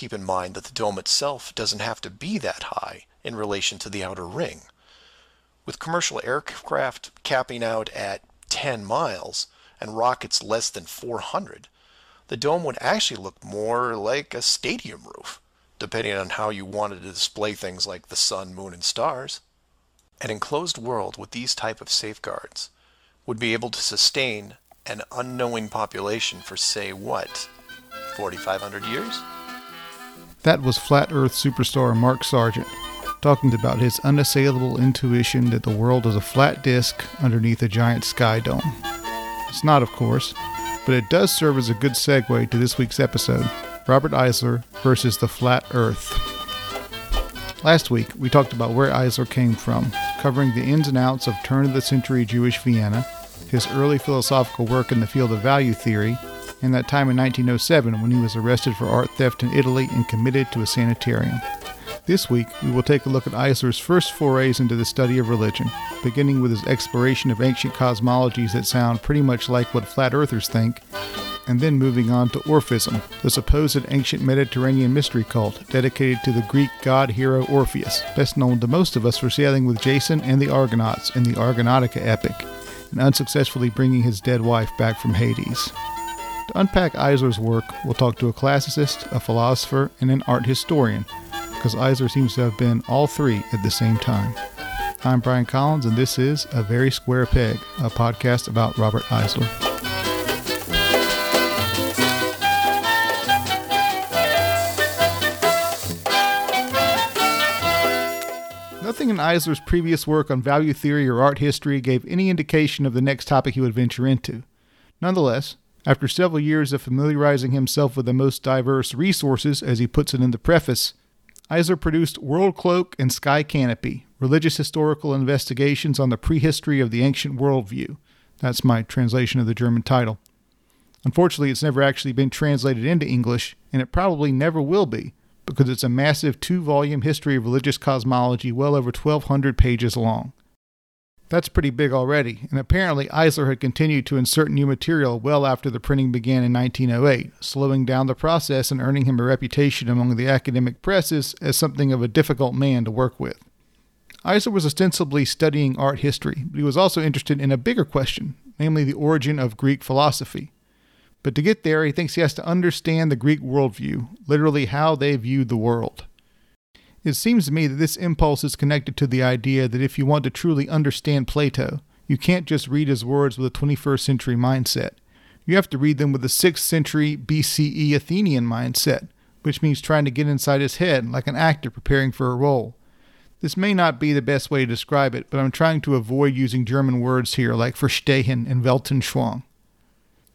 Keep in mind that the dome itself doesn't have to be that high in relation to the outer ring. With commercial aircraft capping out at 10 miles and rockets less than 400, the dome would actually look more like a stadium roof, depending on how you wanted to display things like the sun, moon, and stars. An enclosed world with these type of safeguards would be able to sustain an unknowing population for say what, 4500 years? That was Flat Earth superstar Mark Sargent talking about his unassailable intuition that the world is a flat disk underneath a giant sky dome. It's not, of course, but it does serve as a good segue to this week's episode Robert Eisler versus the Flat Earth. Last week, we talked about where Eisler came from, covering the ins and outs of turn of the century Jewish Vienna, his early philosophical work in the field of value theory, and that time in 1907 when he was arrested for art theft in Italy and committed to a sanitarium. This week, we will take a look at Eisler's first forays into the study of religion, beginning with his exploration of ancient cosmologies that sound pretty much like what flat earthers think, and then moving on to Orphism, the supposed ancient Mediterranean mystery cult dedicated to the Greek god hero Orpheus, best known to most of us for sailing with Jason and the Argonauts in the Argonautica epic, and unsuccessfully bringing his dead wife back from Hades. To unpack Eisler's work, we'll talk to a classicist, a philosopher, and an art historian because Eisler seems to have been all three at the same time. I'm Brian Collins, and this is A Very Square Peg, a podcast about Robert Eisler. Nothing in Eisler's previous work on value theory or art history gave any indication of the next topic he would venture into. Nonetheless, after several years of familiarizing himself with the most diverse resources, as he puts it in the preface, Eisler produced World Cloak and Sky Canopy, religious historical investigations on the prehistory of the ancient worldview. That's my translation of the German title. Unfortunately, it's never actually been translated into English, and it probably never will be, because it's a massive two volume history of religious cosmology well over 1,200 pages long. That's pretty big already, and apparently Eisler had continued to insert new material well after the printing began in 1908, slowing down the process and earning him a reputation among the academic presses as something of a difficult man to work with. Eisler was ostensibly studying art history, but he was also interested in a bigger question, namely the origin of Greek philosophy. But to get there, he thinks he has to understand the Greek worldview, literally how they viewed the world. It seems to me that this impulse is connected to the idea that if you want to truly understand Plato, you can't just read his words with a 21st century mindset. You have to read them with a 6th century BCE Athenian mindset, which means trying to get inside his head like an actor preparing for a role. This may not be the best way to describe it, but I'm trying to avoid using German words here like verstehen and Weltanschauung.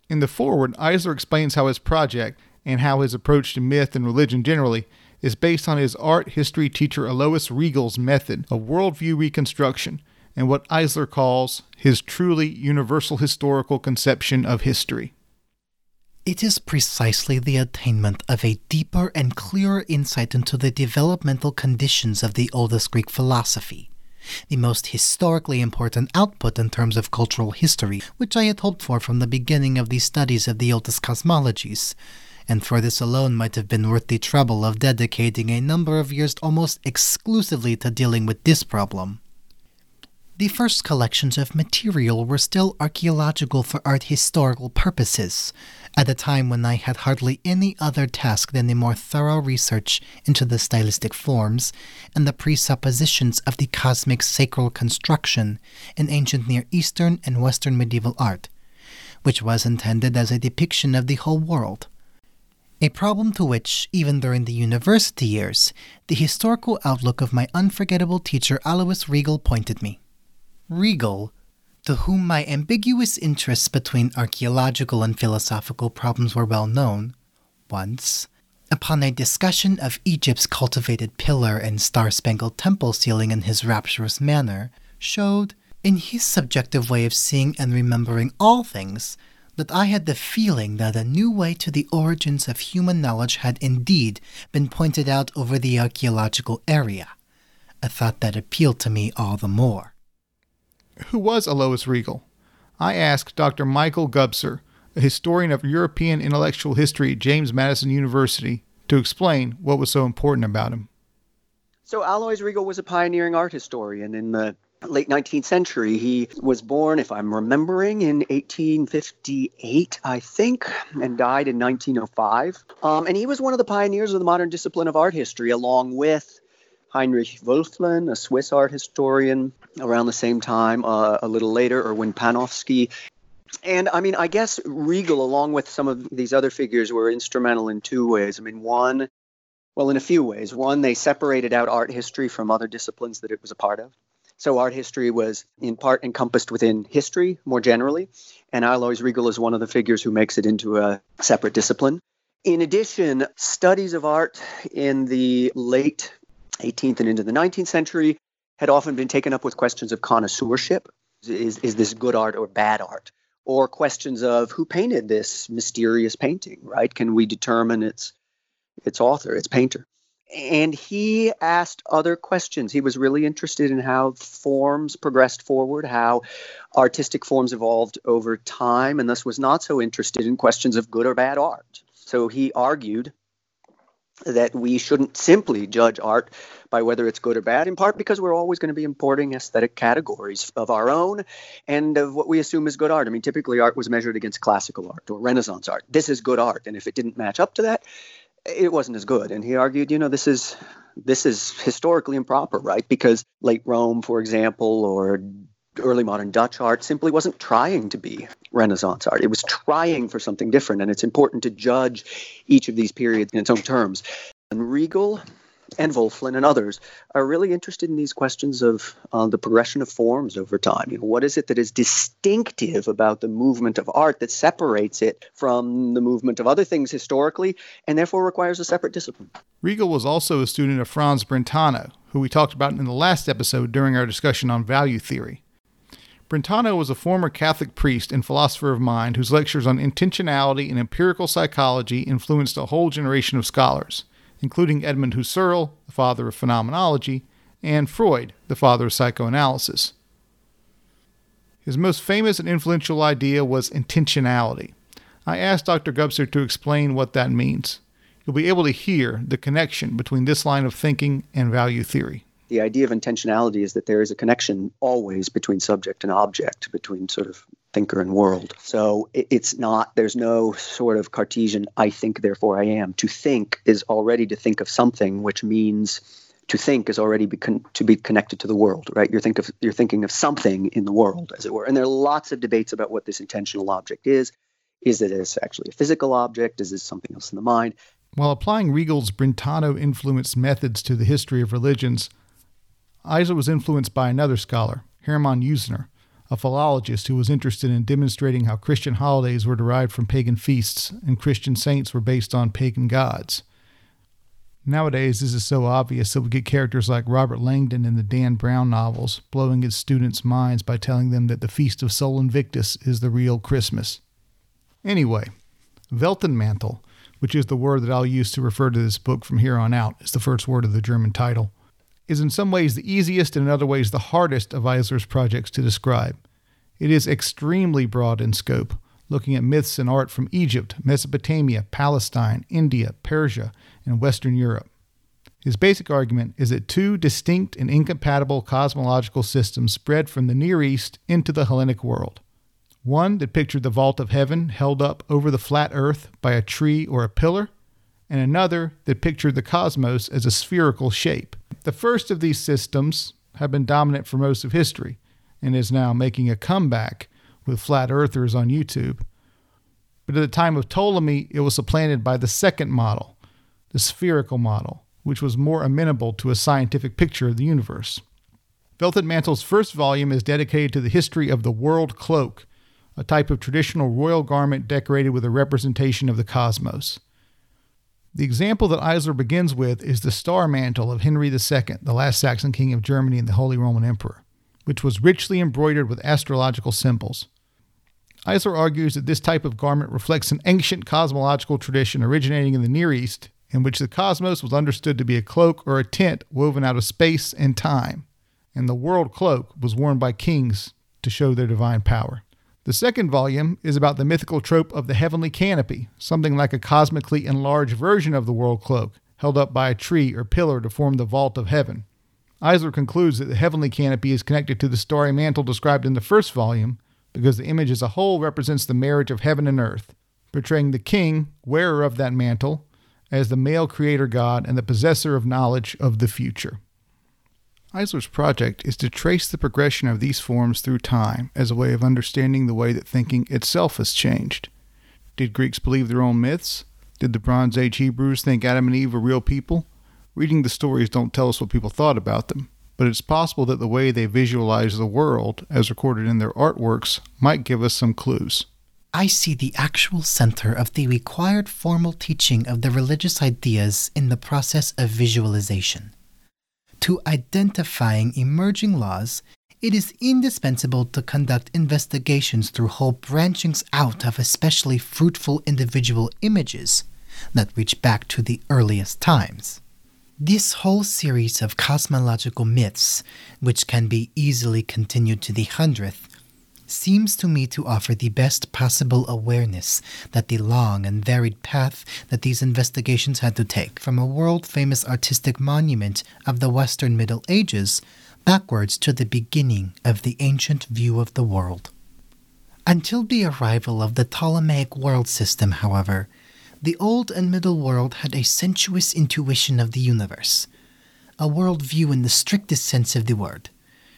In the foreword, Eisler explains how his project, and how his approach to myth and religion generally, is based on his art history teacher Alois Riegl's method of worldview reconstruction and what Eisler calls his truly universal historical conception of history. It is precisely the attainment of a deeper and clearer insight into the developmental conditions of the oldest Greek philosophy, the most historically important output in terms of cultural history, which I had hoped for from the beginning of the studies of the oldest cosmologies, and for this alone might have been worth the trouble of dedicating a number of years almost exclusively to dealing with this problem. The first collections of material were still archaeological for art historical purposes, at a time when I had hardly any other task than a more thorough research into the stylistic forms and the presuppositions of the cosmic sacral construction in ancient Near Eastern and Western medieval art, which was intended as a depiction of the whole world a problem to which, even during the university years, the historical outlook of my unforgettable teacher Alois Riegl pointed me. Riegl, to whom my ambiguous interests between archaeological and philosophical problems were well known, once, upon a discussion of Egypt's cultivated pillar and star spangled temple ceiling in his rapturous manner, showed, in his subjective way of seeing and remembering all things, that I had the feeling that a new way to the origins of human knowledge had indeed been pointed out over the archaeological area, a thought that appealed to me all the more. Who was Alois Riegl? I asked Dr. Michael Gubser, a historian of European intellectual history at James Madison University, to explain what was so important about him. So, Alois Riegl was a pioneering art historian in the late 19th century. He was born, if I'm remembering, in 1858, I think, and died in 1905. Um, and he was one of the pioneers of the modern discipline of art history, along with Heinrich Wölfflin, a Swiss art historian, around the same time, uh, a little later, Erwin Panofsky. And I mean, I guess Riegl, along with some of these other figures, were instrumental in two ways. I mean, one, well, in a few ways. One, they separated out art history from other disciplines that it was a part of. So art history was in part encompassed within history more generally, and Alois Riegl is one of the figures who makes it into a separate discipline. In addition, studies of art in the late 18th and into the 19th century had often been taken up with questions of connoisseurship. Is, is this good art or bad art? Or questions of who painted this mysterious painting, right? Can we determine its its author, its painter? And he asked other questions. He was really interested in how forms progressed forward, how artistic forms evolved over time, and thus was not so interested in questions of good or bad art. So he argued that we shouldn't simply judge art by whether it's good or bad, in part because we're always going to be importing aesthetic categories of our own and of what we assume is good art. I mean, typically art was measured against classical art or Renaissance art. This is good art. And if it didn't match up to that, it wasn't as good. And he argued, you know, this is this is historically improper, right? Because late Rome, for example, or early modern Dutch art simply wasn't trying to be Renaissance art. It was trying for something different, and it's important to judge each of these periods in its own terms. And Riegl and Wölfflin and others are really interested in these questions of uh, the progression of forms over time. You know, what is it that is distinctive about the movement of art that separates it from the movement of other things historically and therefore requires a separate discipline? Riegl was also a student of Franz Brentano, who we talked about in the last episode during our discussion on value theory. Brentano was a former Catholic priest and philosopher of mind whose lectures on intentionality and empirical psychology influenced a whole generation of scholars including Edmund Husserl, the father of phenomenology, and Freud, the father of psychoanalysis. His most famous and influential idea was intentionality. I asked Dr. Gubser to explain what that means. You'll be able to hear the connection between this line of thinking and value theory. The idea of intentionality is that there is a connection always between subject and object, between sort of thinker and world. So it's not, there's no sort of Cartesian, I think, therefore I am. To think is already to think of something, which means to think is already be con- to be connected to the world, right? You're think of you're thinking of something in the world, as it were. And there are lots of debates about what this intentional object is. Is it actually a physical object? Is it something else in the mind? While applying Riegl's Brentano influenced methods to the history of religions, Eisler was influenced by another scholar, Hermann Usener, a philologist who was interested in demonstrating how Christian holidays were derived from pagan feasts and Christian saints were based on pagan gods. Nowadays, this is so obvious that we get characters like Robert Langdon in the Dan Brown novels blowing his students' minds by telling them that the Feast of Sol Invictus is the real Christmas. Anyway, Weltenmantel, which is the word that I'll use to refer to this book from here on out, is the first word of the German title is in some ways the easiest and in other ways the hardest of Eisler's projects to describe. It is extremely broad in scope, looking at myths and art from Egypt, Mesopotamia, Palestine, India, Persia, and Western Europe. His basic argument is that two distinct and incompatible cosmological systems spread from the Near East into the Hellenic world. One that pictured the vault of heaven held up over the flat earth by a tree or a pillar, and another that pictured the cosmos as a spherical shape. The first of these systems have been dominant for most of history and is now making a comeback with flat earthers on YouTube. But at the time of Ptolemy, it was supplanted by the second model, the spherical model, which was more amenable to a scientific picture of the universe. Weltenmantel's first volume is dedicated to the history of the world cloak, a type of traditional royal garment decorated with a representation of the cosmos. The example that Eisler begins with is the star mantle of Henry II, the last Saxon king of Germany and the Holy Roman Emperor, which was richly embroidered with astrological symbols. Eisler argues that this type of garment reflects an ancient cosmological tradition originating in the Near East, in which the cosmos was understood to be a cloak or a tent woven out of space and time, and the world cloak was worn by kings to show their divine power. The second volume is about the mythical trope of the heavenly canopy, something like a cosmically enlarged version of the world cloak, held up by a tree or pillar to form the vault of heaven. Eisler concludes that the heavenly canopy is connected to the starry mantle described in the first volume because the image as a whole represents the marriage of heaven and earth, portraying the king, wearer of that mantle, as the male creator god and the possessor of knowledge of the future. Eisler's project is to trace the progression of these forms through time as a way of understanding the way that thinking itself has changed. Did Greeks believe their own myths? Did the Bronze Age Hebrews think Adam and Eve were real people? Reading the stories don't tell us what people thought about them, but it's possible that the way they visualize the world, as recorded in their artworks, might give us some clues. I see the actual center of the required formal teaching of the religious ideas in the process of visualization to identifying emerging laws, it is indispensable to conduct investigations through whole branchings out of especially fruitful individual images that reach back to the earliest times. This whole series of cosmological myths, which can be easily continued to the hundredth, seems to me to offer the best possible awareness that the long and varied path that these investigations had to take from a world famous artistic monument of the Western Middle Ages backwards to the beginning of the ancient view of the world. Until the arrival of the Ptolemaic world system, however, the Old and Middle world had a sensuous intuition of the universe, a world view in the strictest sense of the word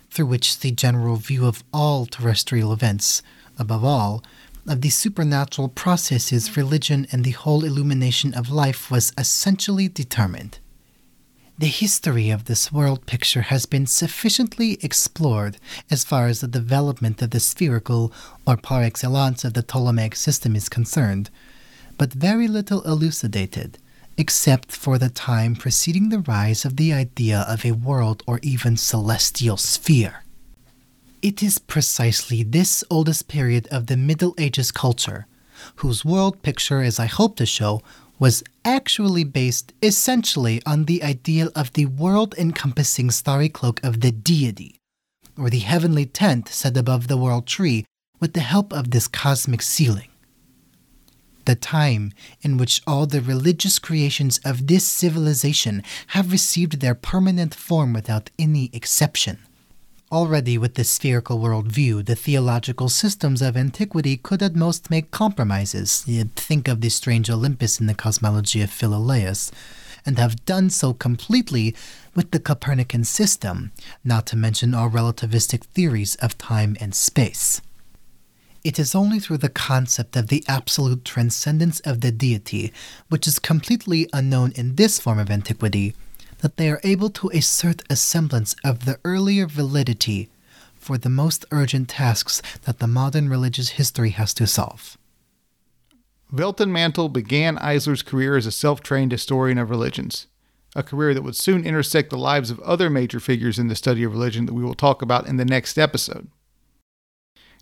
through which the general view of all terrestrial events, above all, of the supernatural processes, religion, and the whole illumination of life was essentially determined. The history of this world picture has been sufficiently explored as far as the development of the spherical, or par excellence of the Ptolemaic system is concerned, but very little elucidated except for the time preceding the rise of the idea of a world or even celestial sphere. It is precisely this oldest period of the Middle Ages culture, whose world picture, as I hope to show, was actually based essentially on the ideal of the world encompassing starry cloak of the deity, or the heavenly tent set above the world tree with the help of this cosmic ceiling the time in which all the religious creations of this civilization have received their permanent form without any exception. Already, with the spherical world view, the theological systems of antiquity could at most make compromises. You'd Think of the strange Olympus in the cosmology of Philolaus, and have done so completely with the Copernican system, not to mention all relativistic theories of time and space. It is only through the concept of the absolute transcendence of the deity, which is completely unknown in this form of antiquity, that they are able to assert a semblance of the earlier validity for the most urgent tasks that the modern religious history has to solve. Weltenmantel began Eisler's career as a self trained historian of religions, a career that would soon intersect the lives of other major figures in the study of religion that we will talk about in the next episode.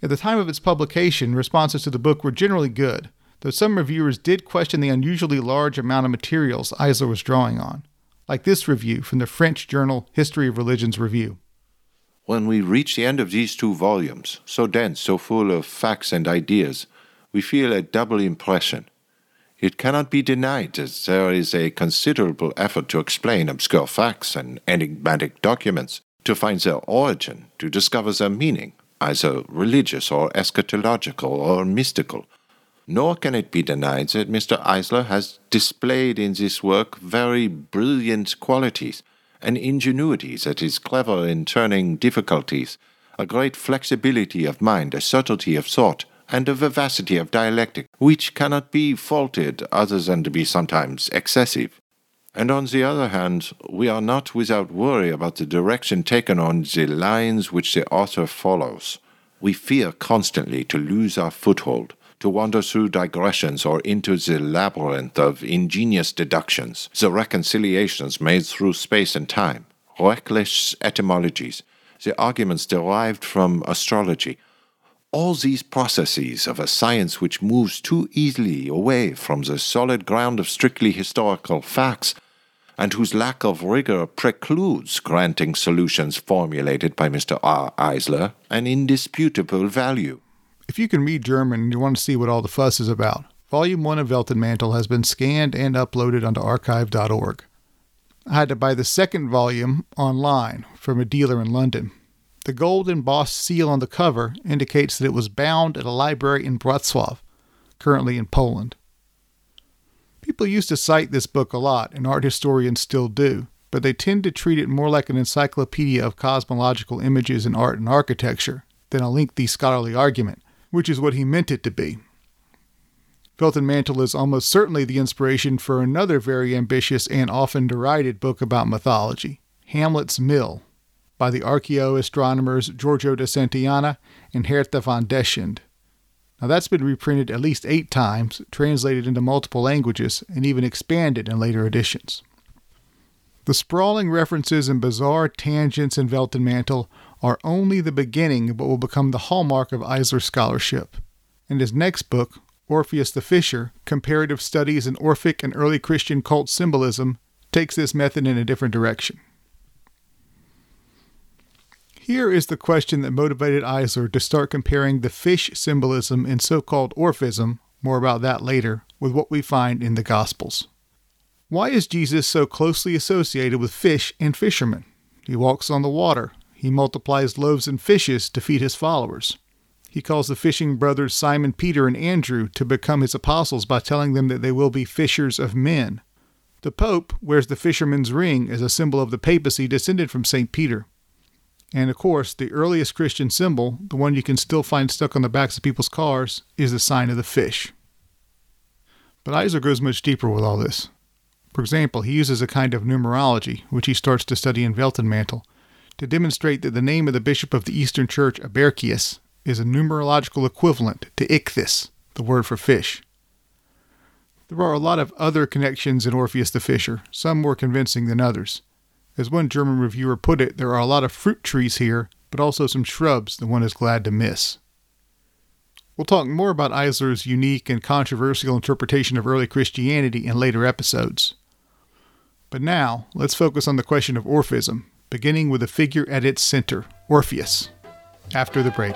At the time of its publication, responses to the book were generally good, though some reviewers did question the unusually large amount of materials Eisler was drawing on, like this review from the French journal History of Religions Review. When we reach the end of these two volumes, so dense, so full of facts and ideas, we feel a double impression. It cannot be denied that there is a considerable effort to explain obscure facts and enigmatic documents, to find their origin, to discover their meaning, either religious or eschatological or mystical. Nor can it be denied that Mr. Eisler has displayed in this work very brilliant qualities, an ingenuity that is clever in turning difficulties, a great flexibility of mind, a subtlety of thought, and a vivacity of dialectic, which cannot be faulted other than to be sometimes excessive. And on the other hand, we are not without worry about the direction taken on the lines which the author follows. We fear constantly to lose our foothold, to wander through digressions or into the labyrinth of ingenious deductions, the reconciliations made through space and time, reckless etymologies, the arguments derived from astrology, all these processes of a science which moves too easily away from the solid ground of strictly historical facts and whose lack of rigor precludes granting solutions formulated by Mr. R. Eisler an indisputable value. If you can read German and you want to see what all the fuss is about, Volume 1 of Weltenmantel has been scanned and uploaded onto archive.org. I had to buy the second volume online from a dealer in London. The gold embossed seal on the cover indicates that it was bound at a library in Wrocław, currently in Poland. People used to cite this book a lot, and art historians still do, but they tend to treat it more like an encyclopedia of cosmological images in art and architecture than a lengthy scholarly argument, which is what he meant it to be. Weltenmantel is almost certainly the inspiration for another very ambitious and often derided book about mythology, Hamlet's Mill, by the archaeoastronomers Giorgio de Santillana and Hertha von Dechend. Now, that's been reprinted at least eight times, translated into multiple languages, and even expanded in later editions. The sprawling references and bizarre tangents in Weltenmantel are only the beginning of what will become the hallmark of Eisler's scholarship. In his next book, Orpheus the Fisher Comparative Studies in Orphic and Early Christian Cult Symbolism, takes this method in a different direction. Here is the question that motivated Eisler to start comparing the fish symbolism in so called Orphism, more about that later, with what we find in the Gospels. Why is Jesus so closely associated with fish and fishermen? He walks on the water. He multiplies loaves and fishes to feed his followers. He calls the fishing brothers Simon Peter and Andrew to become his apostles by telling them that they will be fishers of men. The Pope wears the fisherman's ring as a symbol of the papacy descended from St. Peter. And of course, the earliest Christian symbol, the one you can still find stuck on the backs of people's cars, is the sign of the fish. But Eisler goes much deeper with all this. For example, he uses a kind of numerology, which he starts to study in Weltenmantel, to demonstrate that the name of the bishop of the Eastern Church, Abercius, is a numerological equivalent to ichthys, the word for fish. There are a lot of other connections in Orpheus the Fisher, some more convincing than others. As one German reviewer put it, there are a lot of fruit trees here, but also some shrubs that one is glad to miss. We'll talk more about Eisler's unique and controversial interpretation of early Christianity in later episodes. But now, let's focus on the question of Orphism, beginning with a figure at its center, Orpheus. After the break.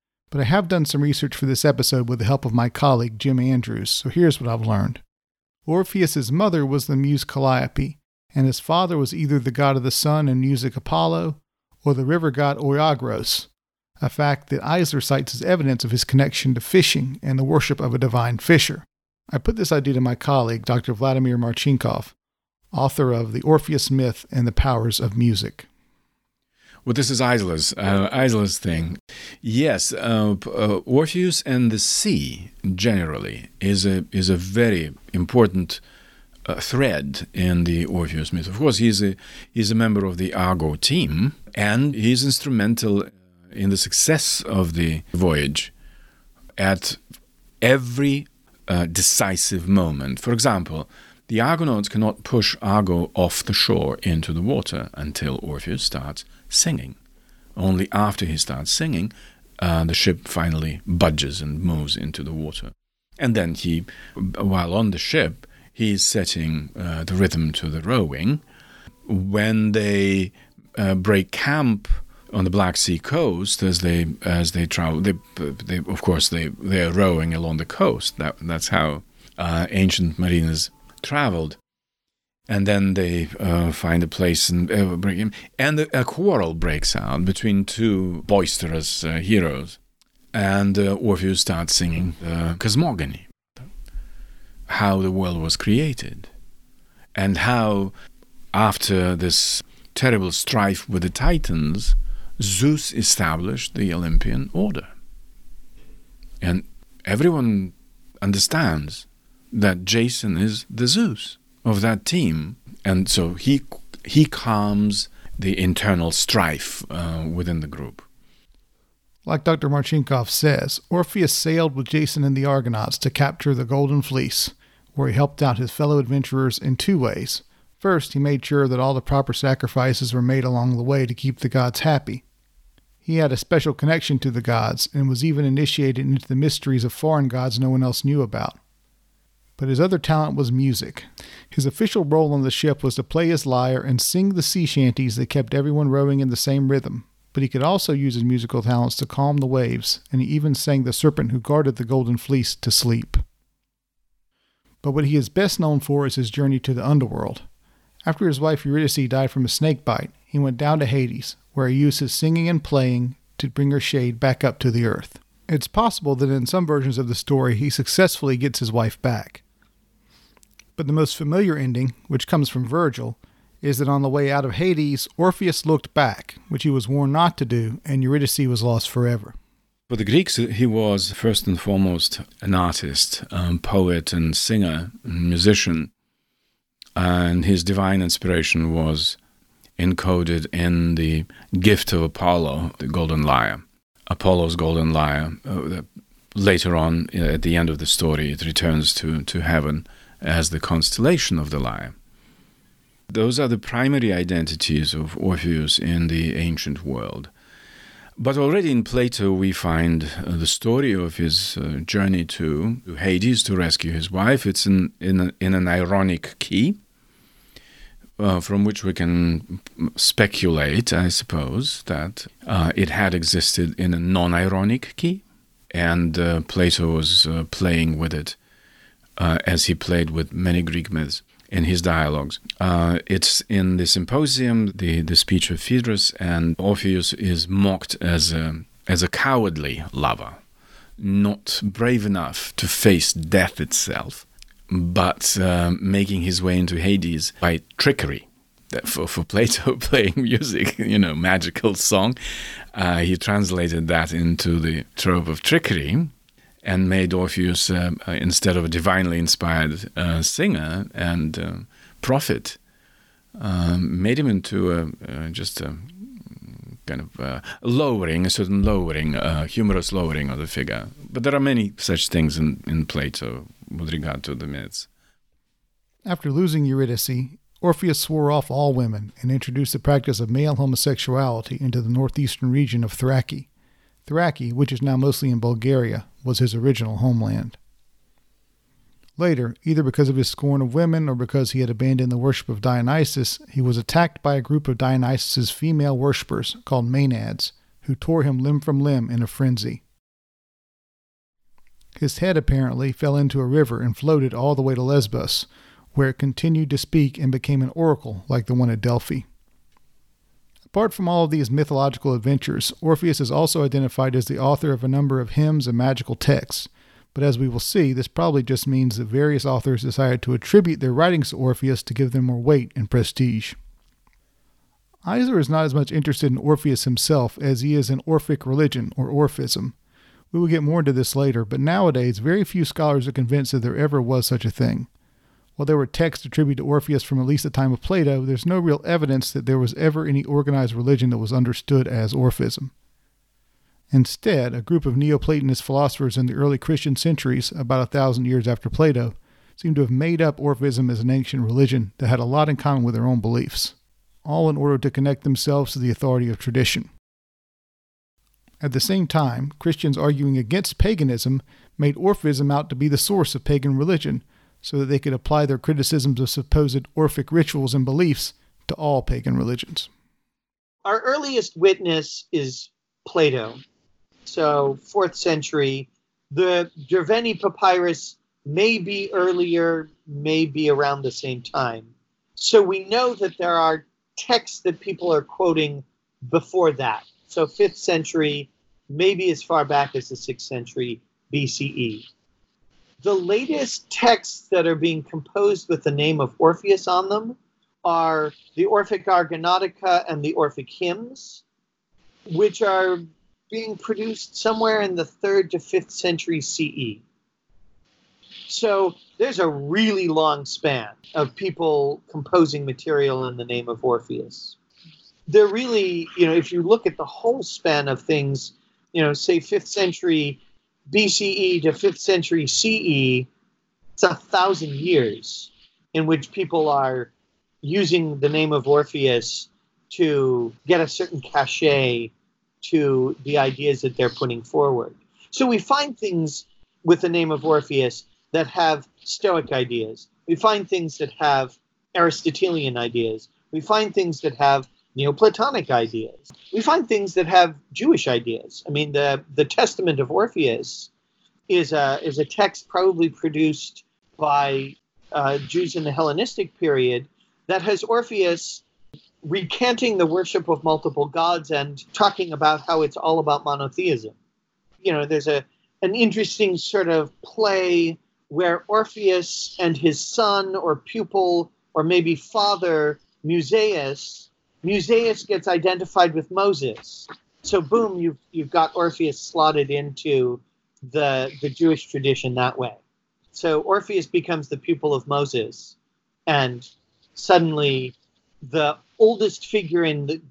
but I have done some research for this episode with the help of my colleague Jim Andrews, so here's what I've learned. Orpheus's mother was the muse Calliope, and his father was either the god of the sun and music Apollo, or the river god Oiagros, a fact that Eisler cites as evidence of his connection to fishing and the worship of a divine fisher. I put this idea to my colleague, Dr. Vladimir Marchenkov, author of The Orpheus Myth and the Powers of Music. Well, this is Eisler's, uh, thing. Yes, uh, uh, Orpheus and the sea generally is a is a very important uh, thread in the Orpheus myth. Of course, he's a he's a member of the Argo team, and he's instrumental in the success of the voyage at every uh, decisive moment. For example. The Argonauts cannot push Argo off the shore into the water until Orpheus starts singing. Only after he starts singing, uh, the ship finally budges and moves into the water. And then he, while on the ship, he's setting uh, the rhythm to the rowing. When they uh, break camp on the Black Sea coast, as they as they travel, they, they of course they they are rowing along the coast. That that's how uh, ancient mariners traveled. And then they uh, find a place and uh, bring him. And a quarrel breaks out between two boisterous uh, heroes. And uh, Orpheus starts singing uh, cosmogony, how the world was created, and how, after this terrible strife with the Titans, Zeus established the Olympian order. And everyone understands that Jason is the Zeus of that team, and so he he calms the internal strife uh, within the group. Like Dr. Marchenkov says, Orpheus sailed with Jason and the Argonauts to capture the Golden Fleece, where he helped out his fellow adventurers in two ways. First, he made sure that all the proper sacrifices were made along the way to keep the gods happy. He had a special connection to the gods and was even initiated into the mysteries of foreign gods no one else knew about. But his other talent was music. His official role on the ship was to play his lyre and sing the sea shanties that kept everyone rowing in the same rhythm. But he could also use his musical talents to calm the waves, and he even sang the serpent who guarded the golden fleece to sleep. But what he is best known for is his journey to the underworld. After his wife Eurydice died from a snake bite, he went down to Hades, where he used his singing and playing to bring her shade back up to the earth. It's possible that in some versions of the story he successfully gets his wife back. But the most familiar ending, which comes from Virgil, is that on the way out of Hades, Orpheus looked back, which he was warned not to do, and Eurydice was lost forever. For the Greeks, he was first and foremost an artist, um, poet, and singer, and musician. And his divine inspiration was encoded in the gift of Apollo, the golden lyre. Apollo's golden lyre. Uh, later on, uh, at the end of the story, it returns to, to heaven as the constellation of the lyre. Those are the primary identities of Orpheus in the ancient world. But already in Plato, we find uh, the story of his uh, journey to Hades to rescue his wife. It's in, in, in an ironic key uh, from which we can speculate, I suppose, that uh, it had existed in a non ironic key, and uh, Plato was uh, playing with it uh, as he played with many Greek myths in his dialogues. Uh, it's in the symposium, the, the speech of Phaedrus, and Orpheus is mocked as a, as a cowardly lover, not brave enough to face death itself but uh, making his way into Hades by trickery. For, for Plato playing music, you know, magical song, uh, he translated that into the trope of trickery and made Orpheus, uh, uh instead of a divinely inspired uh, singer and uh, prophet, um, made him into a, just a kind of lowering, a certain lowering, humorous lowering of the figure. But there are many such things in, in Plato with regard to. After losing Eurydice, Orpheus swore off all women and introduced the practice of male homosexuality into the northeastern region of Thrace. Thrace, which is now mostly in Bulgaria, was his original homeland. Later, either because of his scorn of women or because he had abandoned the worship of Dionysus, he was attacked by a group of Dionysus's female worshippers called Maenads, who tore him limb from limb in a frenzy. His head apparently fell into a river and floated all the way to Lesbos, where it continued to speak and became an oracle like the one at Delphi. Apart from all of these mythological adventures, Orpheus is also identified as the author of a number of hymns and magical texts. But as we will see, this probably just means that various authors decided to attribute their writings to Orpheus to give them more weight and prestige. Eisler is not as much interested in Orpheus himself as he is in Orphic religion or Orphism. We will get more into this later, but nowadays very few scholars are convinced that there ever was such a thing. While there were texts attributed to Orpheus from at least the time of Plato, there's no real evidence that there was ever any organized religion that was understood as Orphism. Instead, a group of Neoplatonist philosophers in the early Christian centuries, about a thousand years after Plato, seem to have made up Orphism as an ancient religion that had a lot in common with their own beliefs, all in order to connect themselves to the authority of tradition. At the same time, Christians arguing against paganism made Orphism out to be the source of pagan religion, so that they could apply their criticisms of supposed Orphic rituals and beliefs to all pagan religions. Our earliest witness is Plato. So, fourth century. The Derveni papyrus may be earlier, may be around the same time. So we know that there are texts that people are quoting before that. So fifth century, maybe as far back as the sixth century BCE. The latest texts that are being composed with the name of Orpheus on them are the Orphic Argonautica and the Orphic Hymns, which are being produced somewhere in the third to fifth century CE. So there's a really long span of people composing material in the name of Orpheus. They're really, you know, if you look at the whole span of things, you know, say fifth century BCE to fifth century CE, it's a thousand years in which people are using the name of Orpheus to get a certain cachet to the ideas that they're putting forward. So we find things with the name of Orpheus that have Stoic ideas. We find things that have Aristotelian ideas. We find things that have Neoplatonic ideas. We find things that have Jewish ideas. I mean, the, the Testament of Orpheus is a, is a text probably produced by uh, Jews in the Hellenistic period that has Orpheus recanting the worship of multiple gods and talking about how it's all about monotheism. You know, there's a an interesting sort of play where Orpheus and his son or pupil or maybe father Musaeus, Musaeus gets identified with Moses. So boom, you've you've got Orpheus slotted into the the Jewish tradition that way. So Orpheus becomes the pupil of Moses, and suddenly the oldest figure in the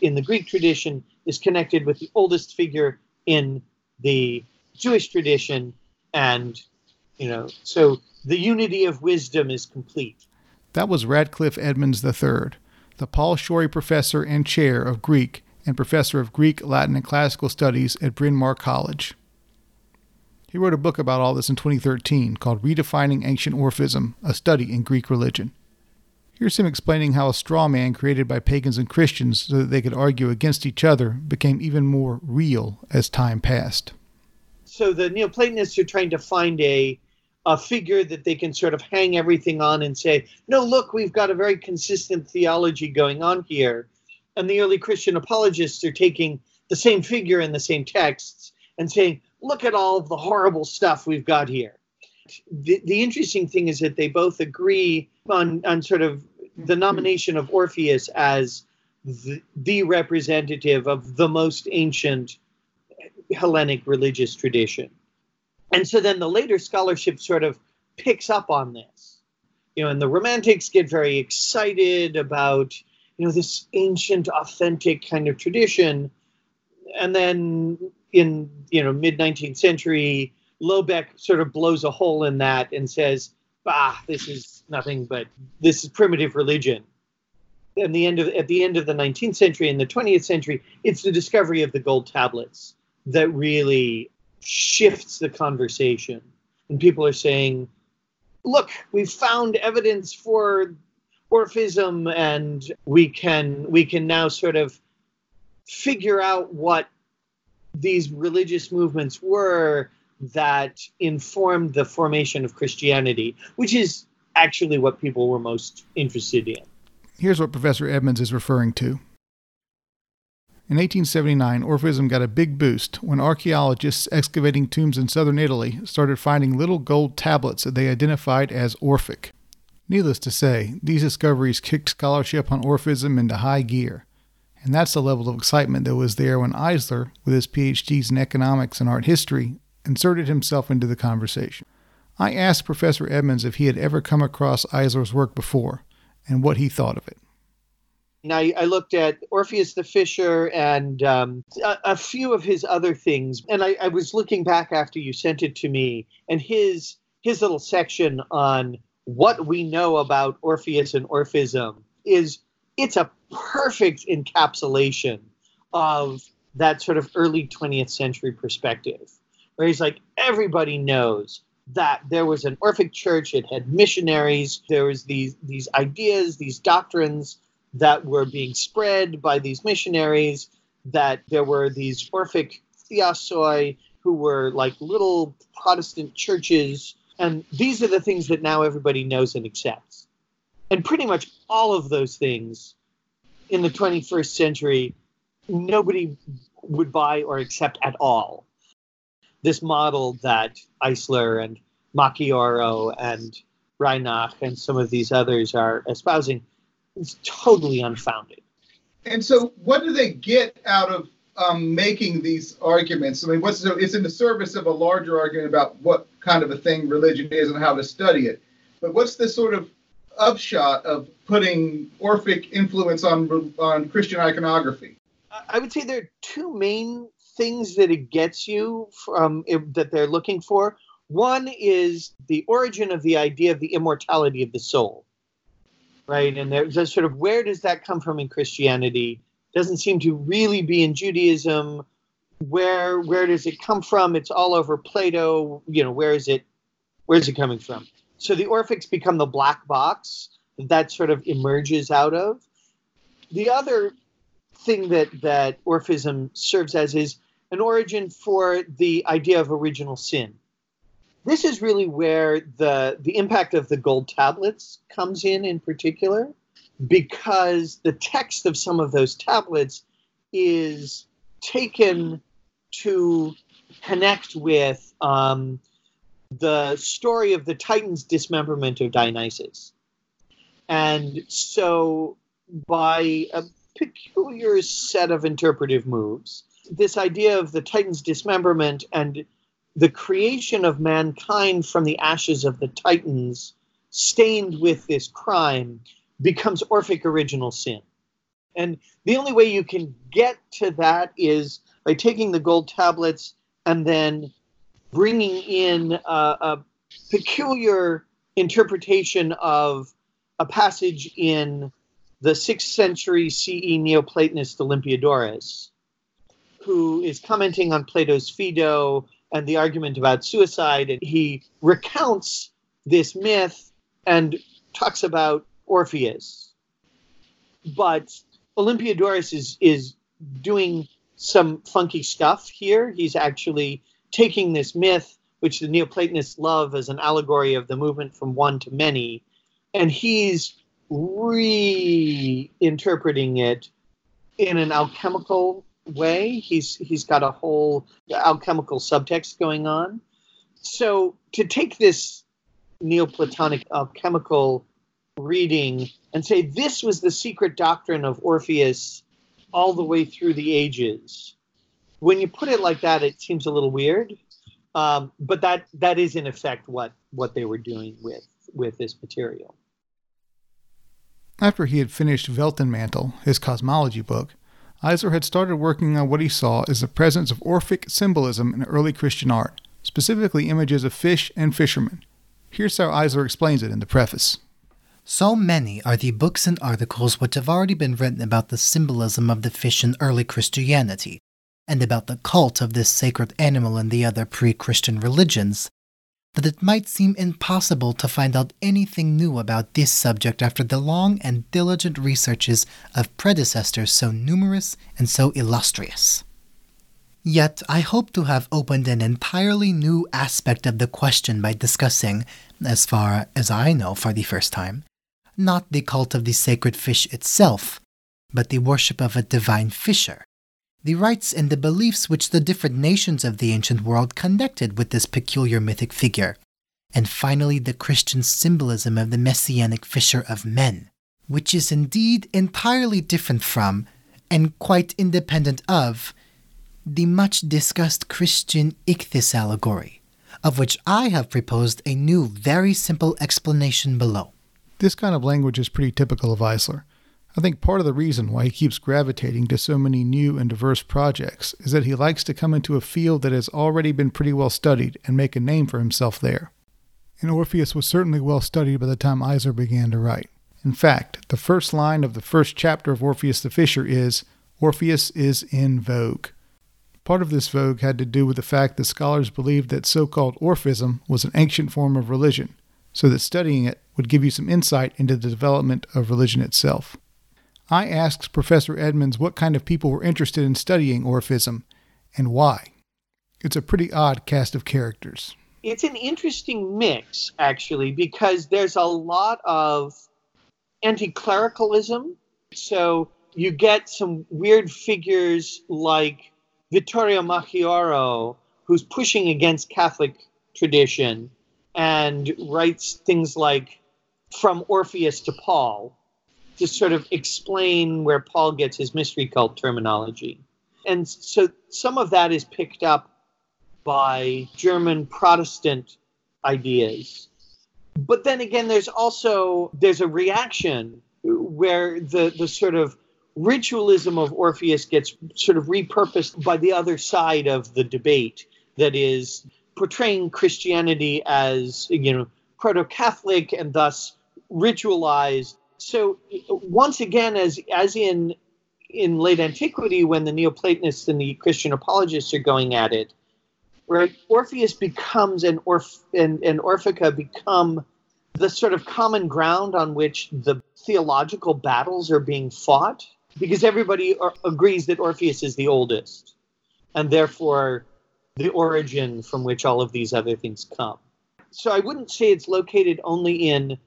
in the Greek tradition is connected with the oldest figure in the Jewish tradition, and you know, so the unity of wisdom is complete. That was Radcliffe Edmonds III, the Paul Shorey Professor and Chair of Greek and Professor of Greek, Latin, and Classical Studies at Bryn Mawr College. He wrote a book about all this in 2013 called Redefining Ancient Orphism, a study in Greek religion. Here's him explaining how a straw man created by pagans and Christians so that they could argue against each other became even more real as time passed. So the Neoplatonists are trying to find a a figure that they can sort of hang everything on and say, no, look, we've got a very consistent theology going on here. And the early Christian apologists are taking the same figure in the same texts and saying, look at all of the horrible stuff we've got here. The, the interesting thing is that they both agree on, on sort of the mm-hmm. nomination of Orpheus as the, the representative of the most ancient Hellenic religious tradition. And so then the later scholarship sort of picks up on this. You know, and the romantics get very excited about, you know, this ancient, authentic kind of tradition. And then in, you know, mid 19th century, Lobeck sort of blows a hole in that and says, bah, this is nothing but this is primitive religion. And the end of at the end of the 19th century and the 20th century, it's the discovery of the gold tablets that really shifts the conversation. And people are saying, look, we've found evidence for Orphism and we can we can now sort of figure out what these religious movements were that informed the formation of Christianity, which is actually what people were most interested in. Here's what Professor Edmonds is referring to. In 1879, Orphism got a big boost when archaeologists excavating tombs in southern Italy started finding little gold tablets that they identified as Orphic. Needless to say, these discoveries kicked scholarship on Orphism into high gear. And that's the level of excitement that was there when Eisler, with his PhDs in economics and art history, inserted himself into the conversation. I asked Professor Edmonds if he had ever come across Eisler's work before and what he thought of it. Now I looked at Orpheus the Fisher and um, a, a, few of his other things, and I, I, was looking back after you sent it to me, and his his little section on what we know about Orpheus and Orphism is it's a perfect encapsulation of that sort of early 20th century perspective, where he's like everybody knows that there was an Orphic church, it had missionaries, there was these these ideas, these doctrines that were being spread by these missionaries, that there were these Orphic thiasoi who were like little Protestant churches. And these are the things that now everybody knows and accepts. And pretty much all of those things in the 21st century, nobody would buy or accept at all. This model that Eisler and Macchioro and Reinach and some of these others are espousing is totally unfounded. And so, what do they get out of um, making these arguments? I mean, what's the, it's in the service of a larger argument about what kind of a thing religion is and how to study it. But what's the sort of upshot of putting Orphic influence on on Christian iconography? I would say there are two main things that it gets you from that they're looking for. One is the origin of the idea of the immortality of the soul, right? And there's a sort of where does that come from in Christianity? Doesn't seem to really be in Judaism. Where where does it come from? It's all over Plato. You know, where is it? Where is it coming from? So the Orphics become the black box that sort of emerges out of. The other thing that that Orphism serves as is an origin for the idea of original sin. This is really where the the impact of the gold tablets comes in in particular because the text of some of those tablets is taken to connect with um, the story of the Titan's dismemberment of Dionysus. And so, by a peculiar set of interpretive moves, this idea of the Titan's dismemberment and the creation of mankind from the ashes of the Titans, stained with this crime, becomes Orphic original sin. And the only way you can get to that is by taking the gold tablets and then bringing in a, a peculiar interpretation of a passage in the 6th century CE Neoplatonist Olympiodorus, who is commenting on Plato's Phaedo and the argument about suicide. And he recounts this myth and talks about Orpheus. But Olympiodorus is, is doing some funky stuff here. He's actually taking this myth, which the Neoplatonists love as an allegory of the movement from one to many, and he's reinterpreting it in an alchemical way. He's he's got a whole alchemical subtext going on. So to take this Neoplatonic alchemical reading and say this was the secret doctrine of Orpheus all the way through the ages when you put it like that, it seems a little weird. Um, but that that is in effect what what they were doing with with this material. After he had finished Weltenmantel, his cosmology book, Eisler had started working on what he saw as the presence of Orphic symbolism in early Christian art, specifically images of fish and fishermen. Here's how Eisler explains it in the preface. So many are the books and articles which have already been written about the symbolism of the fish in early Christianity, and about the cult of this sacred animal in the other pre Christian religions, that it might seem impossible to find out anything new about this subject after the long and diligent researches of predecessors so numerous and so illustrious. Yet I hope to have opened an entirely new aspect of the question by discussing, as far as I know for the first time, not the cult of the sacred fish itself, but the worship of a divine fisher, the rites and the beliefs which the different nations of the ancient world connected with this peculiar mythic figure, and finally the Christian symbolism of the messianic fisher of men, which is indeed entirely different from, and quite independent of, the much discussed Christian ichthys allegory, of which I have proposed a new, very simple explanation below. This kind of language is pretty typical of Eisler. I think part of the reason why he keeps gravitating to so many new and diverse projects is that he likes to come into a field that has already been pretty well studied and make a name for himself there. And Orpheus was certainly well studied by the time Eisler began to write. In fact, the first line of the first chapter of Orpheus the Fisher is Orpheus is in vogue. Part of this vogue had to do with the fact that scholars believed that so called Orphism was an ancient form of religion, so that studying it would give you some insight into the development of religion itself. I asked Professor Edmonds what kind of people were interested in studying Orphism and why. It's a pretty odd cast of characters. It's an interesting mix, actually, because there's a lot of anti clericalism. So you get some weird figures like Vittorio Macchioro, who's pushing against Catholic tradition and writes things like From Orpheus to Paul to sort of explain where Paul gets his mystery cult terminology. And so some of that is picked up by German Protestant ideas. But then again, there's also there's a reaction where the the sort of ritualism of Orpheus gets sort of repurposed by the other side of the debate that is portraying Christianity as you know proto-Catholic and thus ritualized. So once again, as as in in late antiquity, when the Neoplatonists and the Christian apologists are going at it, right? Orpheus becomes an Orph and, and Orphica become the sort of common ground on which the theological battles are being fought, because everybody ar- agrees that Orpheus is the oldest, and therefore the origin from which all of these other things come. So I wouldn't say it's located only in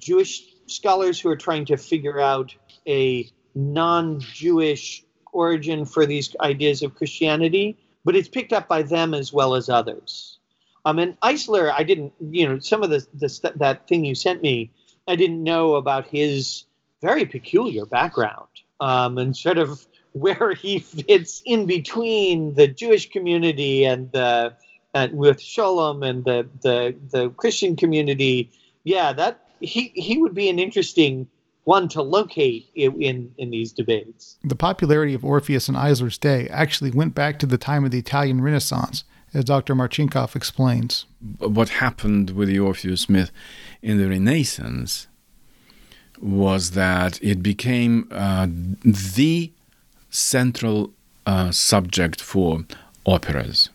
Jewish scholars who are trying to figure out a non-Jewish origin for these ideas of Christianity, but it's picked up by them as well as others. Um, and Eisler, I didn't, you know, some of the, the that thing you sent me, I didn't know about his very peculiar background um, and sort of where he fits in between the Jewish community and the and with Scholem and the the the Christian community. Yeah, that he he would be an interesting one to locate in, in, in these debates. The popularity of Orpheus in Eisler's day actually went back to the time of the Italian Renaissance, as Dr. Marchenkov explains. What happened with the Orpheus myth in the Renaissance was that it became uh, the central uh, subject for operas.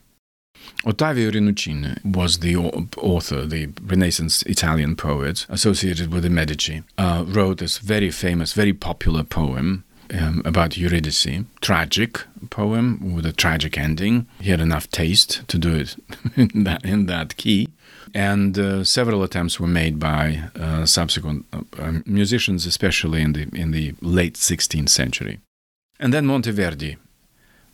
Ottavio Rinuccini was the author, the Renaissance Italian poet associated with the Medici. Uh, wrote this very famous, very popular poem um, about Eurydice, tragic poem with a tragic ending. He had enough taste to do it in that in that key, and uh, several attempts were made by uh, subsequent uh, musicians, especially in the in the late 16th century. And then Monteverdi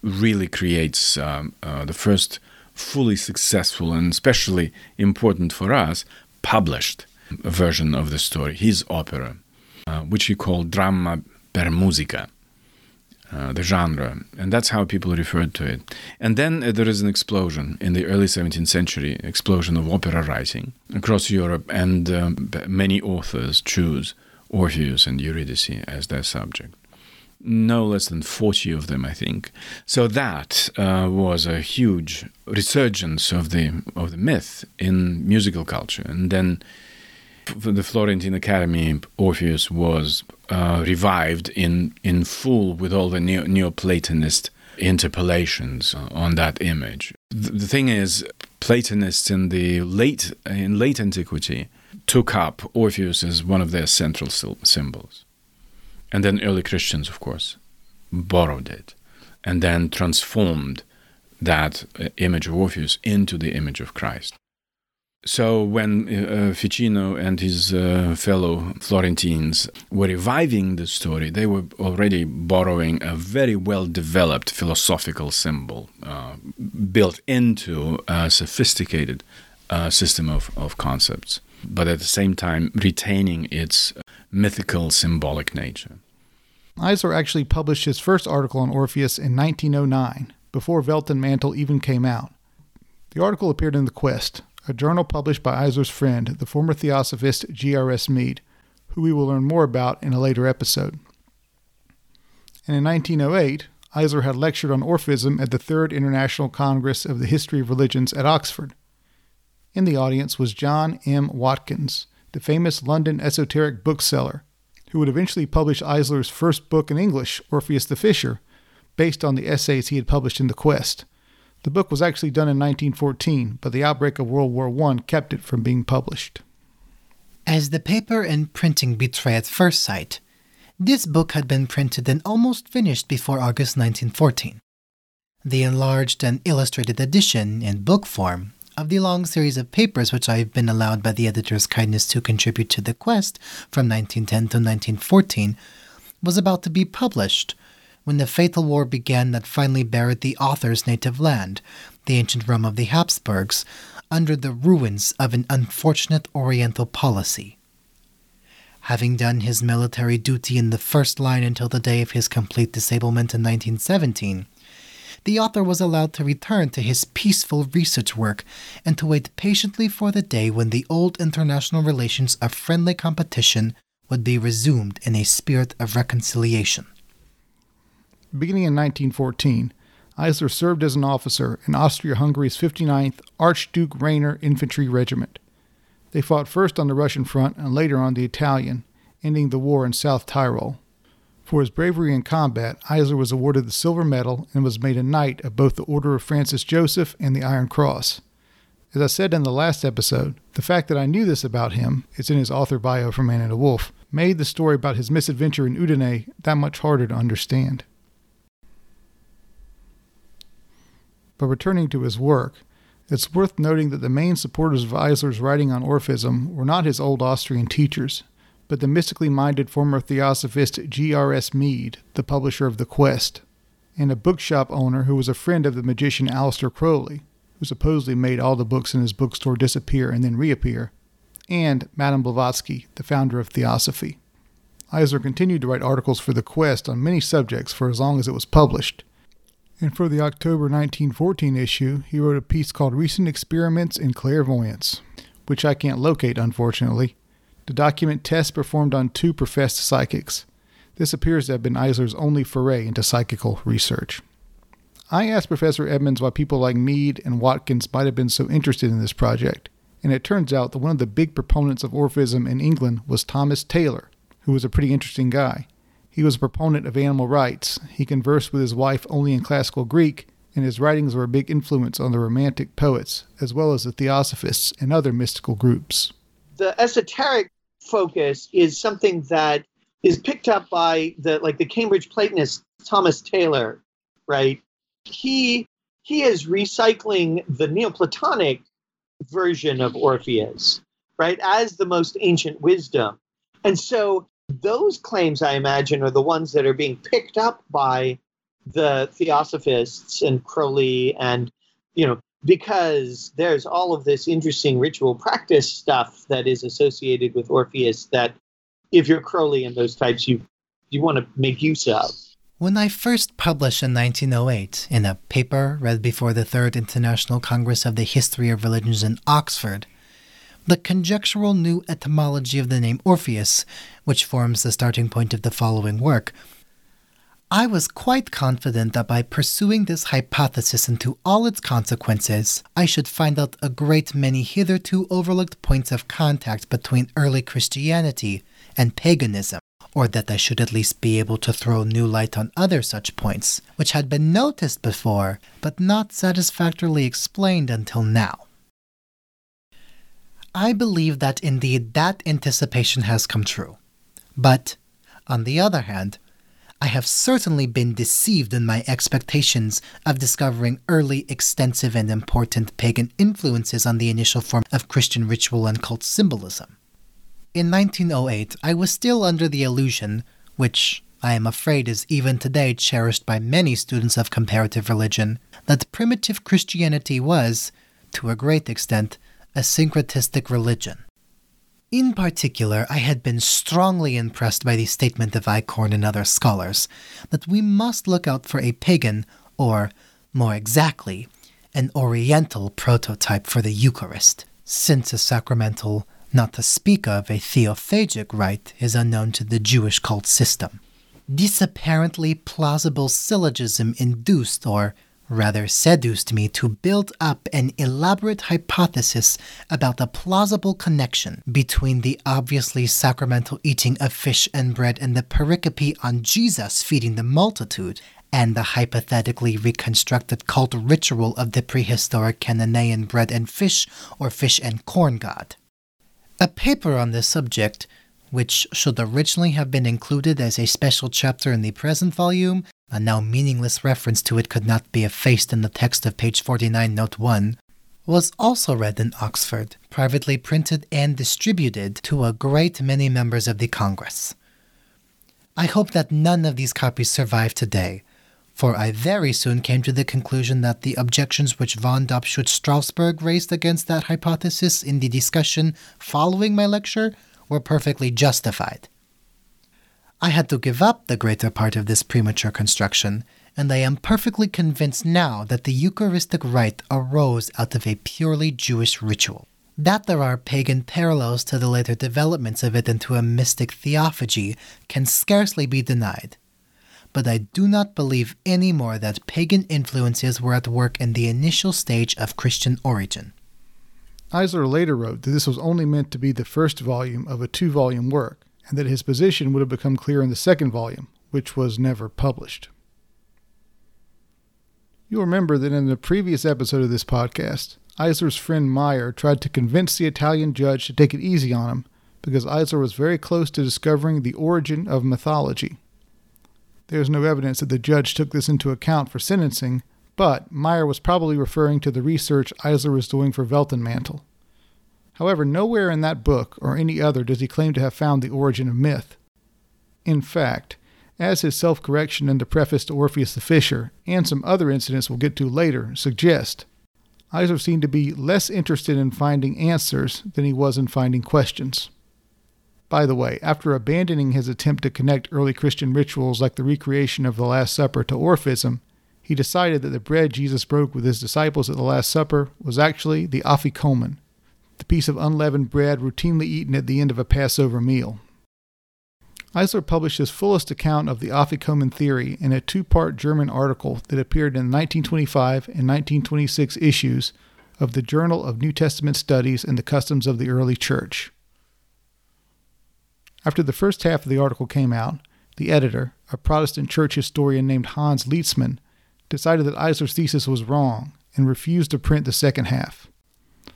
really creates um, uh, the first fully successful and especially important for us published version of the story, his opera, uh, which he called Dramma per musica. Uh, the genre, and that's how people referred to it. And then uh, there is an explosion in the early 17th century, explosion of opera writing across Europe, and um, many authors choose Orpheus and Eurydice as their subject no less than 40 of them, I think. So that uh, was a huge resurgence of the of the myth in musical culture, and then the Florentine Academy, Orpheus was uh, revived in in full with all the Neo- Neoplatonist interpolations on that image. The, the thing is, Platonists in the late in late antiquity took up Orpheus as one of their central symbols. And then early Christians, of course, borrowed it and then transformed that uh, image of Orpheus into the image of Christ. So when uh, Ficino and his uh, fellow Florentines were reviving the story, they were already borrowing a very well developed philosophical symbol uh, built into a sophisticated uh, system of, of concepts, but at the same time retaining its mythical, symbolic nature. Eisler actually published his first article on Orpheus in 1909, before Weltenmantel even came out. The article appeared in The Quest, a journal published by Eisler's friend, the former theosophist G.R.S. Mead, who we will learn more about in a later episode. And in 1908, Eisler had lectured on Orphism at the Third International Congress of the History of Religions at Oxford. In the audience was John M. Watkins, the famous London esoteric bookseller, who would eventually publish Eisler's first book in English, Orpheus the Fisher, based on the essays he had published in The Quest. The book was actually done in 1914, but the outbreak of World War I kept it from being published. As the paper and printing betray at first sight, this book had been printed and almost finished before August 1914. The enlarged and illustrated edition in book form of the long series of papers which I have been allowed by the editor's kindness to contribute to the quest from 1910 to 1914, was about to be published when the fatal war began that finally buried the author's native land, the ancient Rome of the Habsburgs, under the ruins of an unfortunate Oriental policy. Having done his military duty in the first line until the day of his complete disablement in 1917, the author was allowed to return to his peaceful research work and to wait patiently for the day when the old international relations of friendly competition would be resumed in a spirit of reconciliation. Beginning in 1914, Eisler served as an officer in Austria Hungary's 59th Archduke Rainer Infantry Regiment. They fought first on the Russian front and later on the Italian, ending the war in South Tyrol. For his bravery in combat, Eisler was awarded the Silver Medal and was made a Knight of both the Order of Francis Joseph and the Iron Cross. As I said in the last episode, the fact that I knew this about him, it's in his author bio for Man into Wolf, made the story about his misadventure in Udine that much harder to understand. But returning to his work, it's worth noting that the main supporters of Eisler's writing on Orphism were not his old Austrian teachers, but the mystically minded former theosophist G.R.S. Mead, the publisher of The Quest, and a bookshop owner who was a friend of the magician Aleister Crowley, who supposedly made all the books in his bookstore disappear and then reappear, and Madame Blavatsky, the founder of Theosophy. Eisler continued to write articles for The Quest on many subjects for as long as it was published, and for the October 1914 issue, he wrote a piece called Recent Experiments in Clairvoyance, which I can't locate, unfortunately, to document tests performed on two professed psychics. This appears to have been Eisler's only foray into psychical research. I asked Professor Edmonds why people like Mead and Watkins might have been so interested in this project, and it turns out that one of the big proponents of Orphism in England was Thomas Taylor, who was a pretty interesting guy. He was a proponent of animal rights. He conversed with his wife only in classical Greek, and his writings were a big influence on the Romantic poets, as well as the Theosophists and other mystical groups. The esoteric focus is something that is picked up by the like the Cambridge Platonist Thomas Taylor, right? He he is recycling the Neoplatonic version of Orpheus, right, as the most ancient wisdom. And so those claims, I imagine, are the ones that are being picked up by the Theosophists and Crowley, and you know, because there's all of this interesting ritual practice stuff that is associated with Orpheus that, if you're Crowley and those types, you you want to make use of. When I first published in 1908 in a paper read before the Third International Congress of the History of Religions in Oxford, the conjectural new etymology of the name Orpheus, which forms the starting point of the following work. I was quite confident that by pursuing this hypothesis into all its consequences, I should find out a great many hitherto overlooked points of contact between early Christianity and paganism, or that I should at least be able to throw new light on other such points, which had been noticed before, but not satisfactorily explained until now. I believe that indeed that anticipation has come true. But, on the other hand, I have certainly been deceived in my expectations of discovering early, extensive, and important pagan influences on the initial form of Christian ritual and cult symbolism. In 1908, I was still under the illusion, which I am afraid is even today cherished by many students of comparative religion, that primitive Christianity was, to a great extent, a syncretistic religion. In particular, I had been strongly impressed by the statement of Eichhorn and other scholars that we must look out for a pagan, or, more exactly, an Oriental prototype for the Eucharist, since a sacramental, not to speak of a theophagic rite, is unknown to the Jewish cult system. This apparently plausible syllogism induced, or rather seduced me to build up an elaborate hypothesis about a plausible connection between the obviously sacramental eating of fish and bread and the pericope on Jesus feeding the multitude, and the hypothetically reconstructed cult ritual of the prehistoric Canaan bread and fish or fish and corn god. A paper on this subject, which should originally have been included as a special chapter in the present volume, a now meaningless reference to it could not be effaced in the text of page 49, note 1, was also read in Oxford, privately printed and distributed to a great many members of the Congress. I hope that none of these copies survive today, for I very soon came to the conclusion that the objections which von Dobschuetz Strassburg raised against that hypothesis in the discussion following my lecture were perfectly justified. I had to give up the greater part of this premature construction, and I am perfectly convinced now that the Eucharistic rite arose out of a purely Jewish ritual. That there are pagan parallels to the later developments of it into a mystic theophagy can scarcely be denied but I do not believe any more that pagan influences were at work in the initial stage of Christian origin. Eisler later wrote that this was only meant to be the first volume of a two volume work, and that his position would have become clear in the second volume, which was never published. You'll remember that in the previous episode of this podcast, Eisler's friend Meyer tried to convince the Italian judge to take it easy on him because Eisler was very close to discovering the origin of mythology. There is no evidence that the judge took this into account for sentencing, but Meyer was probably referring to the research Eisler was doing for Weltenmantel. However, nowhere in that book or any other does he claim to have found the origin of myth. In fact, as his self correction in the preface to Orpheus the Fisher and some other incidents we'll get to later suggest, Eisler seemed to be less interested in finding answers than he was in finding questions. By the way, after abandoning his attempt to connect early Christian rituals like the recreation of the Last Supper to Orphism, he decided that the bread Jesus broke with his disciples at the Last Supper was actually the afikomen, the piece of unleavened bread routinely eaten at the end of a Passover meal. Eisler published his fullest account of the afikomen theory in a two part German article that appeared in the 1925 and 1926 issues of the Journal of New Testament Studies and the Customs of the Early Church. After the first half of the article came out, the editor, a Protestant church historian named Hans Lietzmann, decided that Eisler's thesis was wrong and refused to print the second half.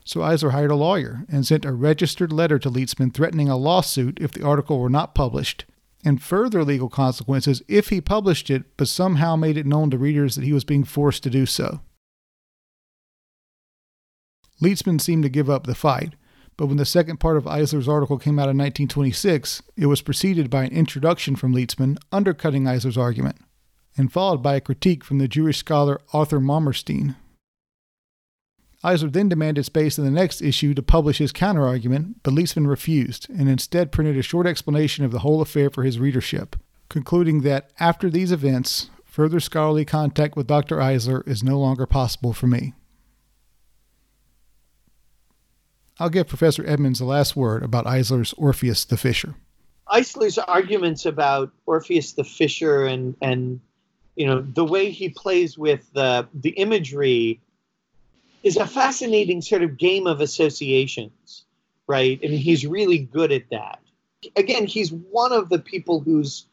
So Eisler hired a lawyer and sent a registered letter to Lietzmann threatening a lawsuit if the article were not published, and further legal consequences if he published it but somehow made it known to readers that he was being forced to do so. Lietzmann seemed to give up the fight, but when the second part of Eisler's article came out in 1926, it was preceded by an introduction from Lietzmann undercutting Eisler's argument, and followed by a critique from the Jewish scholar Arthur Marmorstein. Eisler then demanded space in the next issue to publish his counterargument, but Lietzmann refused and instead printed a short explanation of the whole affair for his readership, concluding that after these events, further scholarly contact with Dr. Eisler is no longer possible for me. I'll give Professor Edmonds the last word about Eisler's Orpheus the Fisher. Eisler's arguments about Orpheus the Fisher and and you know the way he plays with the the imagery is a fascinating sort of game of associations, right? Mean, he's really good at that. Again, he's one of the people who's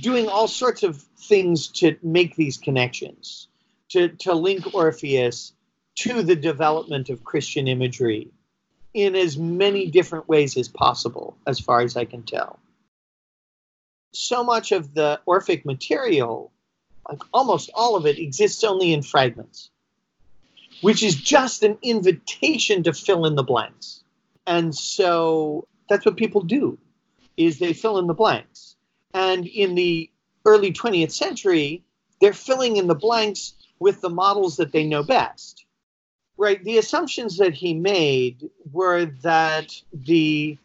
doing all sorts of things to make these connections, to to link Orpheus to the development of Christian imagery in as many different ways as possible, as far as I can tell. So much of the Orphic material, like almost all of it, exists only in fragments, which is just an invitation to fill in the blanks. And so that's what people do, is they fill in the blanks. And in the early 20th century, they're filling in the blanks with the models that they know best right the assumptions that he made were that the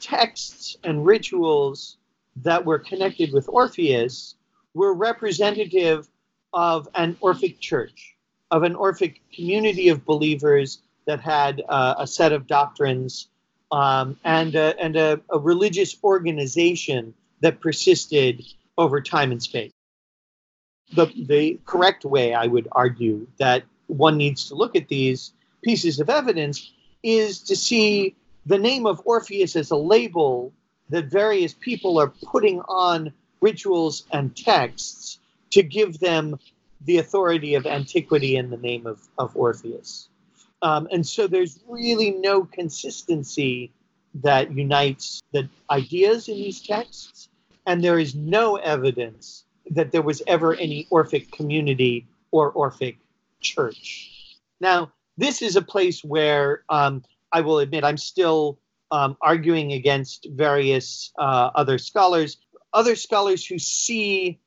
texts and rituals that were connected with orpheus were representative of an orphic church of an orphic community of believers that had uh, a set of doctrines um, and, a, and a, a religious organization that persisted over time and space. The, the correct way, I would argue, that one needs to look at these pieces of evidence is to see the name of Orpheus as a label that various people are putting on rituals and texts to give them the authority of antiquity in the name of, of Orpheus. Um, and so there's really no consistency that unites the ideas in these texts, and there is no evidence that there was ever any Orphic community or Orphic church. Now, this is a place where um, I will admit I'm still um, arguing against various uh, other scholars, other scholars who see,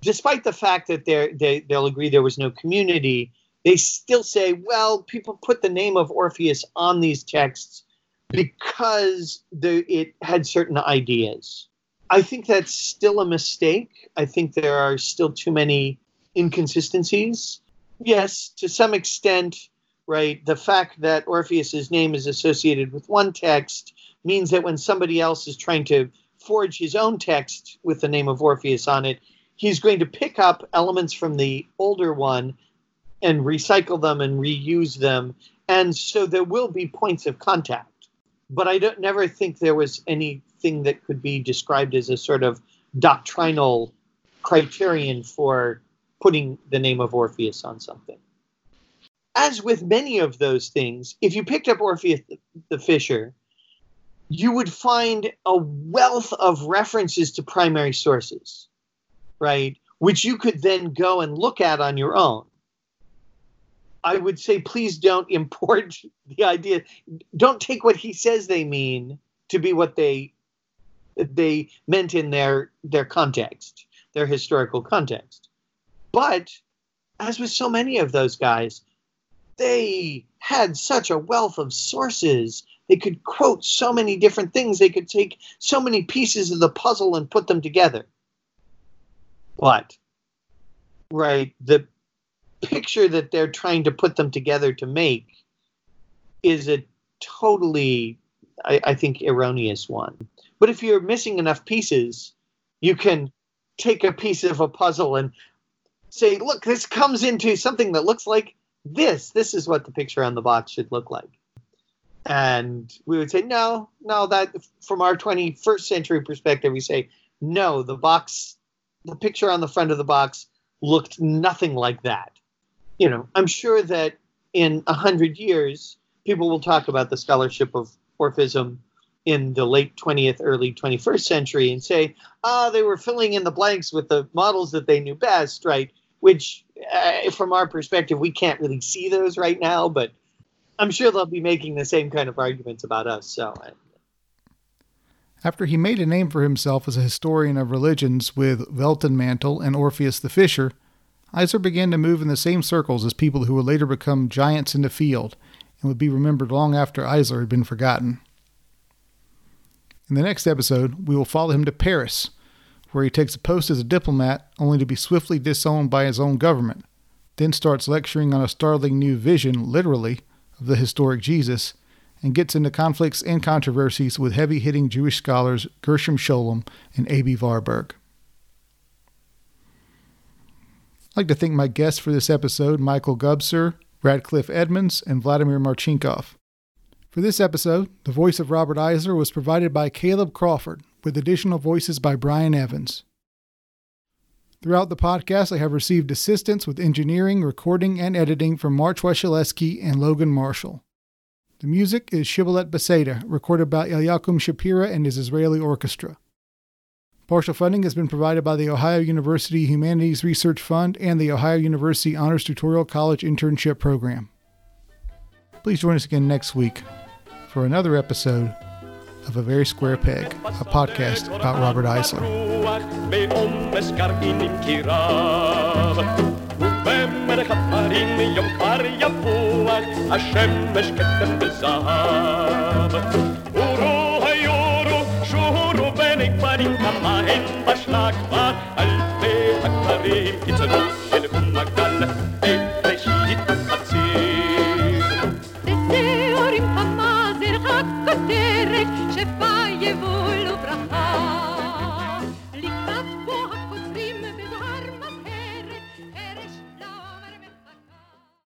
despite the fact that they, they'll agree there was no community, they still say, well, people put the name of Orpheus on these texts because the, it had certain ideas. I think that's still a mistake. I think there are still too many inconsistencies. Yes, to some extent, right, the fact that Orpheus's name is associated with one text means that when somebody else is trying to forge his own text with the name of Orpheus on it, he's going to pick up elements from the older one and recycle them and reuse them. And so there will be points of contact. But I don't never think there was anything that could be described as a sort of doctrinal criterion for putting the name of Orpheus on something. As with many of those things, if you picked up Orpheus the, Fisher, you would find a wealth of references to primary sources, right? Which you could then go and look at on your own. I would say, please don't import the idea. Don't take what he says they mean to be what they they meant in their their context, their historical context. But as with so many of those guys, they had such a wealth of sources. They could quote so many different things. They could take so many pieces of the puzzle and put them together. But, right, the picture that they're trying to put them together to make is a totally, I, I think, erroneous one. But if you're missing enough pieces, you can take a piece of a puzzle and say, look, this comes into something that looks like this. This is what the picture on the box should look like. And we would say, no, no, that from our 21st century perspective, we say, no, the box, the picture on the front of the box looked nothing like that. You know, I'm sure that in a hundred years, people will talk about the scholarship of Orphism in the late 20th, early 21st century and say, ah, they were filling in the blanks with the models that they knew best, right? Which, uh, from our perspective, we can't really see those right now, but I'm sure they'll be making the same kind of arguments about us. So, uh, After he made a name for himself as a historian of religions with Weltenmantel and Orpheus the Fisher, Eisler began to move in the same circles as people who would later become giants in the field and would be remembered long after Eisler had been forgotten. In the next episode, we will follow him to Paris, where he takes a post as a diplomat only to be swiftly disowned by his own government, then starts lecturing on a startling new vision, literally, of the historic Jesus, and gets into conflicts and controversies with heavy hitting Jewish scholars Gershom Scholem and Aby Warburg. I'd like to thank my guests for this episode Michael Gubser, Radcliffe Edmonds, and Vladimir Marchenkov. For this episode, the voice of Robert Eisler was provided by Caleb Crawford, with additional voices by Brian Evans. Throughout the podcast, I have received assistance with engineering, recording, and editing from March Washaleski and Logan Marshall. The music is Shibboleth Beseda, recorded by Eliakim Shapira and his Israeli orchestra. Partial funding has been provided by the Ohio University Humanities Research Fund and the Ohio University Honors Tutorial College Internship Program. Please join us again next week for another episode of A Very Square Peg, a podcast about Robert Eisler. מלך הפרים מיום כבר יפוח, השמש כתם וזהב. אורו היורו, שורו בין הכפרים, כמה הם בשלה כבר אלפי הכפרים, קיצונות